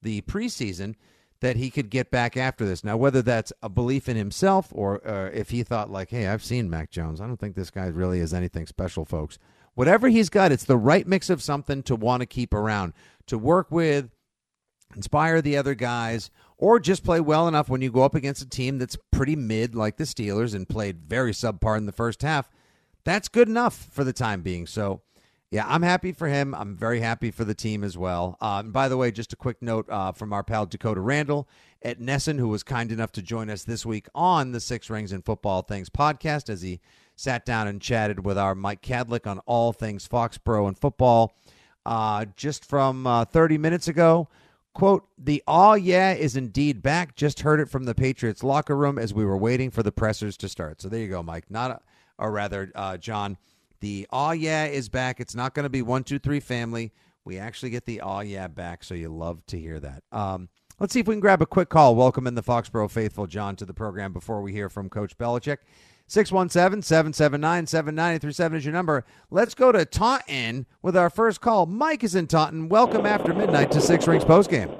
the preseason, that he could get back after this. Now, whether that's a belief in himself or uh, if he thought, like, hey, I've seen Mac Jones. I don't think this guy really is anything special, folks. Whatever he's got, it's the right mix of something to want to keep around, to work with, inspire the other guys, or just play well enough when you go up against a team that's pretty mid, like the Steelers, and played very subpar in the first half. That's good enough for the time being. So, yeah, I'm happy for him. I'm very happy for the team as well. Uh, and by the way, just a quick note uh, from our pal Dakota Randall at NESN, who was kind enough to join us this week on the Six Rings and Football Things podcast as he sat down and chatted with our Mike Kadlick on all things Foxborough and football. Uh, just from uh, 30 minutes ago, quote, the all yeah is indeed back. Just heard it from the Patriots locker room as we were waiting for the pressers to start. So there you go, Mike. Not, a, or rather, uh, John the Aw Yeah is back. It's not going to be one, two, three family. We actually get the Aw Yeah back, so you love to hear that. Um, let's see if we can grab a quick call. Welcome in the Foxborough faithful, John, to the program before we hear from Coach Belichick. 617 779 7937 is your number. Let's go to Taunton with our first call. Mike is in Taunton. Welcome after midnight to Six Rings postgame.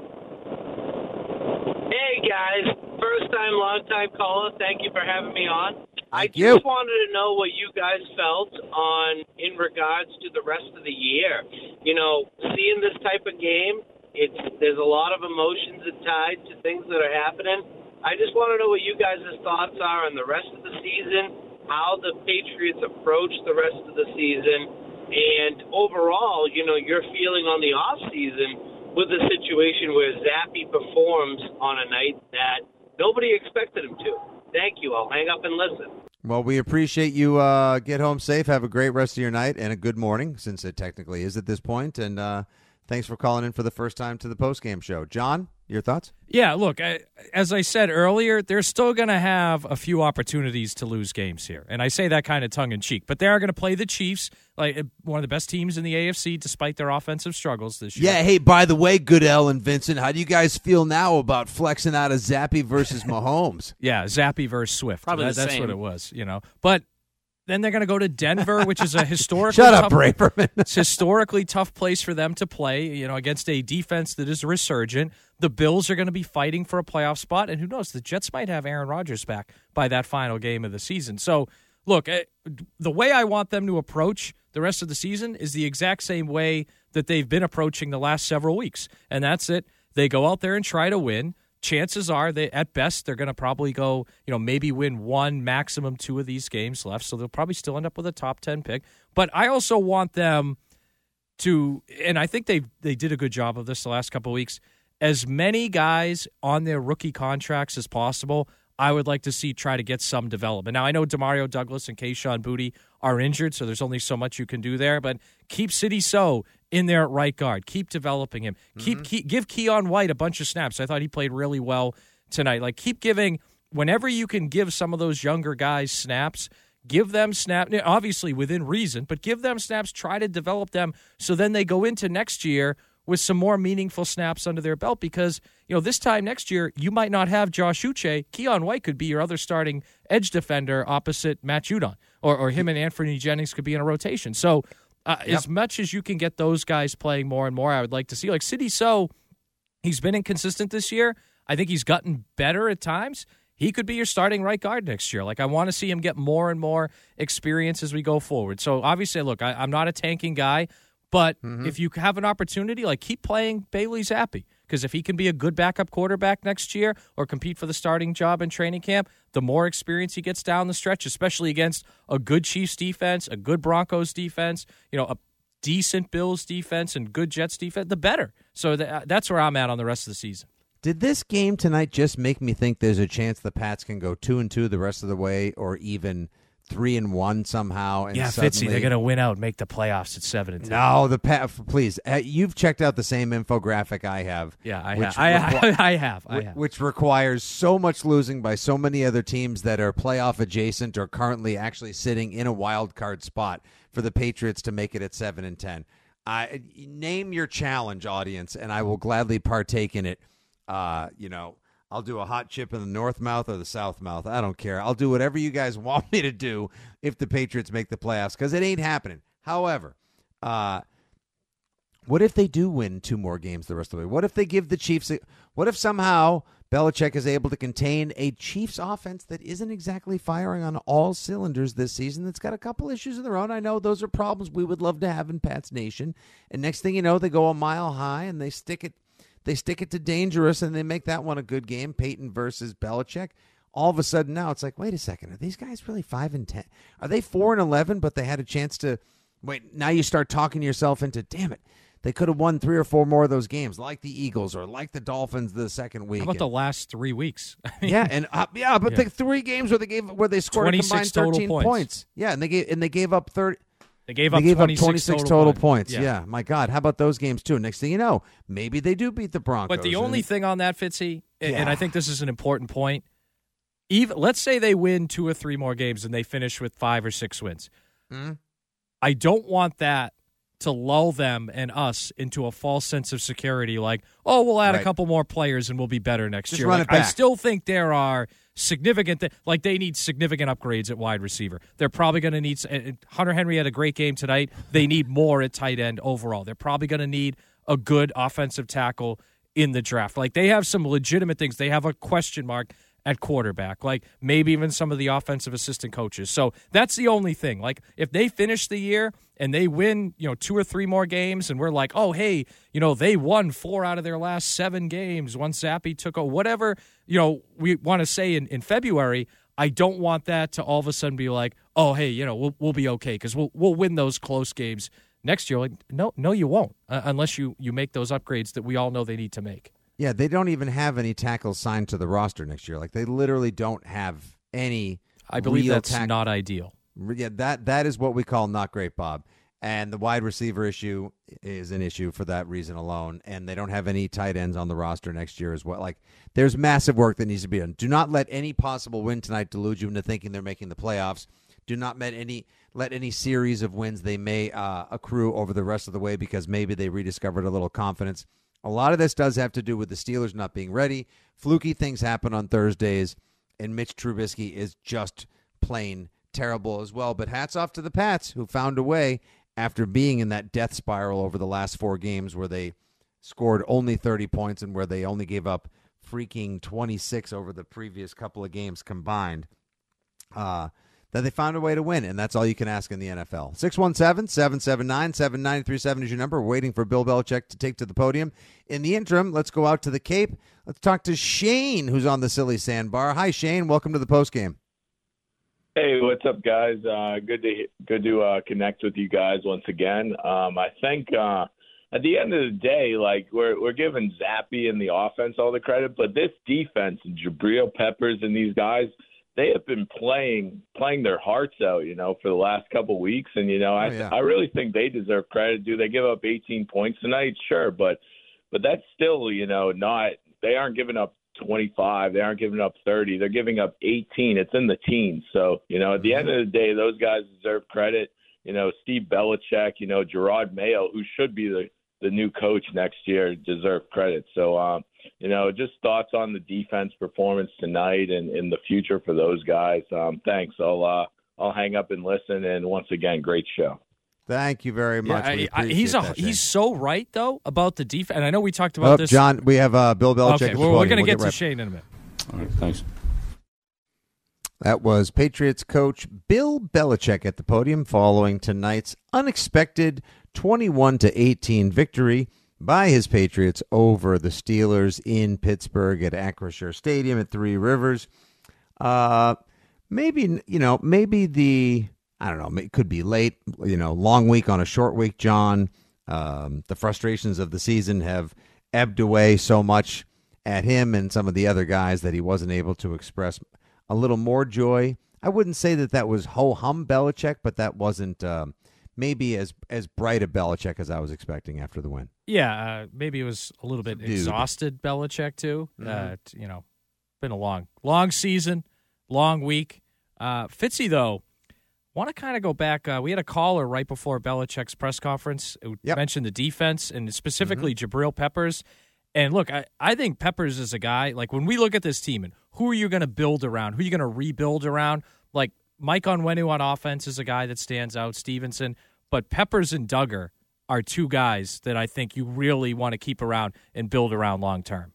Hey, guys. First time, long time caller. Thank you for having me on. I Thank you. just wanted to know what you guys felt on in regards to the rest of the year. You know, seeing this type of game, it's there's a lot of emotions tied to things that are happening. I just want to know what you guys' thoughts are on the rest of the season, how the Patriots approach the rest of the season, and overall, you know, your feeling on the off season with the situation where Zappe performs on a night that nobody expected him to. Thank you. I'll hang up and listen. Well, we appreciate you. Uh, get home safe. Have a great rest of your night and a good morning, since it technically is at this point. And uh, thanks for calling in for the first time to the post game show. John, your thoughts? Yeah, look, I, as I said earlier, they're still going to have a few opportunities to lose games here. And I say that kind of tongue in cheek, but they are going to play the Chiefs, like eh, one of the best teams in the AFC despite their offensive struggles this year. Yeah. Hey, by the way, Goodell and Vincent, how do you guys feel now about flexing out of Zappe versus Mahomes? Yeah, Zappe versus Swift. Probably That- the that's same. what it was, you know. But then they're going to go to Denver, which is a historically Shut up, tough, Braverman. it's historically tough place for them to play. You know, against a defense that is resurgent. The Bills are going to be fighting for a playoff spot, and who knows? The Jets might have Aaron Rodgers back by that final game of the season. So, look, eh, the way I want them to approach the rest of the season is the exact same way that they've been approaching the last several weeks, and that's it. They go out there and try to win chances are they at best they're going to probably go you know maybe win one maximum two of these games left. So they'll probably still end up with a top 10 pick. But i also want them to and i think they they did a good job of this the last couple weeks as many guys on their rookie contracts as possible i would like to see try to get some development. Now i know demario douglas and Kayshon Boutte are injured so there's only so much you can do there but keep Sidy Sow in there at right guard. Keep developing him. Keep, mm-hmm. keep give Keion White a bunch of snaps. I thought he played really well tonight. Like keep giving whenever you can give some of those younger guys snaps give them snap obviously within reason but give them snaps try to develop them so then they go into next year with some more meaningful snaps under their belt because you know this time next year you might not have Josh Uche. Keion White could be your other starting edge defender opposite Matt Judon, or or him and Anfernee Jennings could be in a rotation. So uh, as much as you can get those guys playing more and more, I would like to see like City. So he's been inconsistent this year. I think he's gotten better at times. He could be your starting right guard next year. Like I want to see him get more and more experience as we go forward. So obviously, look, I, I'm not a tanking guy, but mm-hmm. if you have an opportunity, like keep playing Bailey Zappe. Because if he can be a good backup quarterback next year or compete for the starting job in training camp, the more experience he gets down the stretch, especially against a good Chiefs defense, a good Broncos defense, you know, a decent Bills defense and good Jets defense, the better. So th- uh, that's where I'm at on the rest of the season. Did this game tonight just make me think there's a chance the Pats can go two and two the rest of the way, or even three and one somehow. And yeah, suddenly, Fitzy, they're going to win out and make the playoffs at seven and ten. No, the pa- please. Uh, you've checked out the same infographic I have. Yeah, I which have. I, requi- I have. I have. Which requires so much losing by so many other teams that are playoff adjacent or currently actually sitting in a wild card spot for the Patriots to make it at seven and ten. I name your challenge, audience, and I will gladly partake in it. Uh, you know, I'll do a hot chip in the north mouth or the south mouth. I don't care. I'll do whatever you guys want me to do if the Patriots make the playoffs because it ain't happening. However, uh, what if they do win two more games the rest of the way? What if they give the Chiefs? A, what if somehow Belichick is able to contain a Chiefs offense that isn't exactly firing on all cylinders this season? That's got a couple issues of their own. I know those are problems we would love to have in Pat's Nation. And next thing you know, they go a mile high and they stick it. They stick it to dangerous and they make that one a good game. Payton versus Belichick. All of a sudden now it's like, wait a second, are these guys really five and ten? Are they four and eleven? But they had a chance to wait. Now you start talking yourself into, damn it. They could have won three or four more of those games, like the Eagles or like the Dolphins the second week. How about And- the last three weeks? I mean, yeah, and uh, yeah, but Yeah. the three games where they gave where they scored combined thirteen points. Yeah, and they gave and they gave up thirty. They gave they up gave 26 up 26 total total, points. Yeah. Yeah. my God, how about those games too? Next thing you know, maybe they do beat the Broncos. But the and- only thing on that, Fitzy, and- and I think this is an important point. Even let's say they win two or three more games and they finish with five or six wins. Hmm? I don't want that to lull them and us into a false sense of security. Like, oh, we'll add a couple more players and we'll be better next Just year. Like. I still think there are significant, th- like they need significant upgrades at wide receiver. They're probably going to need. Hunter Henry had a great game tonight. They need more at tight end overall. They're probably going to need a good offensive tackle in the draft. Like they have some legitimate things. They have a question mark at quarterback, like maybe even some of the offensive assistant coaches. So that's the only thing. Like if they finish the year and they win, you know, two or three more games, and we're like, oh hey, you know, they won four out of their last seven games. Once Zappe took a whatever, you know, we want to say in, in February. I don't want that to all of a sudden be like, oh hey, you know, we'll we'll be okay because we'll we'll win those close games next year. Like no, no, you won't uh, unless you you make those upgrades that we all know they need to make. Yeah, they don't even have any tackles signed to the roster next year. Like they literally don't have any. I believe that's tack- not ideal. Yeah, that that is what we call not great, Bob. And the wide receiver issue is an issue for that reason alone. And they don't have any tight ends on the roster next year as well. Like there's massive work that needs to be done. Do not let any possible win tonight delude you into thinking they're making the playoffs. Do not let any let any series of wins they may uh, accrue over the rest of the way because maybe they rediscovered a little confidence. A lot of this does have to do with the Steelers not being ready. Fluky things happen on Thursdays, and Mitch Trubisky is just plain terrible as well. But hats off to the Pats who found a way after being in that death spiral over the last four games where they scored only 30 points and where they only gave up freaking 26 over the previous couple of games combined. Uh, that they found a way to win, and that's all you can ask in the NFL. 617 779 7937 is your number. We're waiting for Bill Belichick to take to the podium. In the interim, let's go out to the Cape. Let's talk to Shane, who's on the Silly Sandbar. Hi, Shane. Welcome to the postgame. Hey, what's up, guys? Uh, good to good to uh, connect with you guys once again. Um, I think uh, at the end of the day, like we're we're giving Zappe and the offense all the credit, but this defense and Jabril Peppers and these guys, they have been playing playing their hearts out, you know, for the last couple of weeks, and you know, I Oh, yeah. I really think they deserve credit. Do they give up 18 points tonight? Sure, but but that's still, you know, not they aren't giving up 25. They aren't giving up 30. They're giving up 18. It's in the teens. So, you know, at the end of the day, those guys deserve credit. You know, Steve Belichick, you know, Jerod Mayo, who should be the, the new coach next year, deserve credit. So, um, you know, just thoughts on the defense performance tonight and in the future for those guys. Um, thanks. I'll, uh, I'll hang up and listen. And once again, great show. Thank you very much. Yeah, I- I- he's a, that, he's so right though about the defense. And I know we talked about Oh, this. John, we have uh, Bill Belichick. Okay, well, we're going to We'll get to right- Shane in a minute. All right, thanks. That was Patriots coach Bill Belichick at the podium following tonight's unexpected 21 to 18 victory by his Patriots over the Steelers in Pittsburgh at Acrisure Stadium at Three Rivers. Uh, maybe you know, maybe the I don't know, it could be late. You know, long week on a short week. John, um, the frustrations of the season have ebbed away so much at him and some of the other guys that he wasn't able to express a little more joy I wouldn't say that that was ho hum Belichick, but that wasn't um, maybe as as bright a Belichick as I was expecting after the win. Yeah, uh, maybe it was a little bit Dude. exhausted Belichick too. Uh, Mhm. t- you know, been a long, long season, long week. Uh, Fitzy though, want to kind of go back. Uh, we had a caller right before Belichick's press conference who mentioned the defense and specifically Jabril Peppers. And look, I, I think Peppers is a guy like when we look at this team and who are you going to build around? Who are you going to rebuild around? Like Mike Onwenu on offense is a guy that stands out. Stevenson, but Peppers and Dugger are two guys that I think you really want to keep around and build around long term.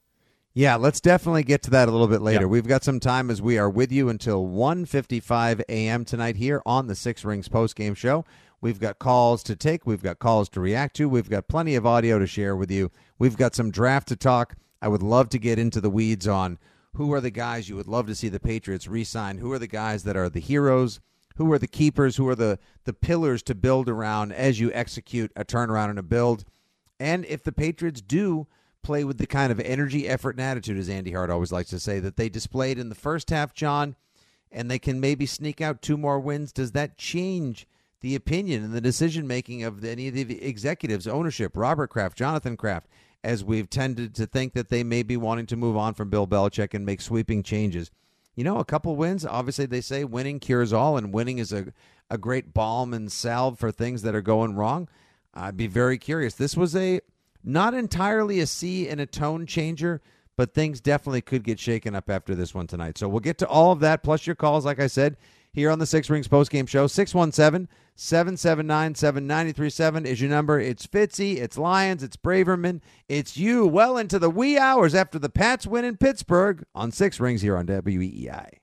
Yeah, let's definitely get to that a little bit later. We've got some time as we are with you until 1:55 a.m. tonight here on the Six Rings postgame show. We've got calls to take, we've got calls to react to, we've got plenty of audio to share with you. We've got some draft to talk. I would love to get into the weeds on who are the guys you would love to see the Patriots re-sign, who are the guys that are the heroes, who are the keepers, who are the the pillars to build around as you execute a turnaround and a build. And if the Patriots do play with the kind of energy, effort, and attitude, as Andy Hart always likes to say, that they displayed in the first half, John, and they can maybe sneak out two more wins, does that change the opinion and the decision making of any of the executives, ownership, Robert Kraft, Jonathan Kraft, as we've tended to think that they may be wanting to move on from Bill Belichick and make sweeping changes? You know, a couple wins, obviously they say winning cures all, and winning is a, a great balm and salve for things that are going wrong. I'd be very curious. This was a not entirely a sea and a tone changer, but things definitely could get shaken up after this one tonight. So we'll get to all of that, plus your calls, like I said, here on the Six Rings postgame show. 617 779 7937 is your number. It's Fitzy, it's Lions, it's Braverman, it's you well into the wee hours after the Pats win in Pittsburgh on Six Rings here on WEEI.